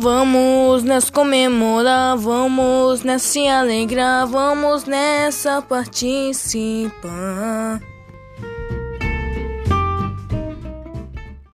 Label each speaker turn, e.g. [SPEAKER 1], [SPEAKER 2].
[SPEAKER 1] Vamos nessa comemorar, vamos nessa se alegrar, vamos nessa participar.